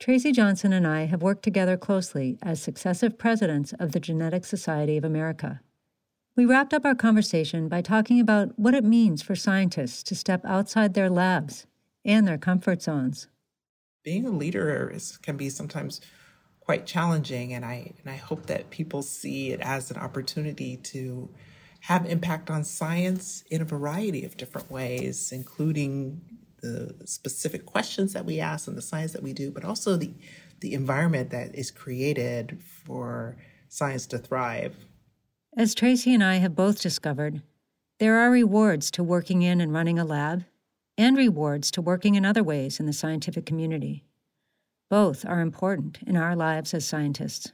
Tracy Johnson and I have worked together closely as successive presidents of the Genetics Society of America. We wrapped up our conversation by talking about what it means for scientists to step outside their labs and their comfort zones. Being a leader is, can be sometimes quite challenging, and I and I hope that people see it as an opportunity to have impact on science in a variety of different ways, including the specific questions that we ask and the science that we do, but also the the environment that is created for science to thrive. As Tracy and I have both discovered, there are rewards to working in and running a lab, and rewards to working in other ways in the scientific community. Both are important in our lives as scientists.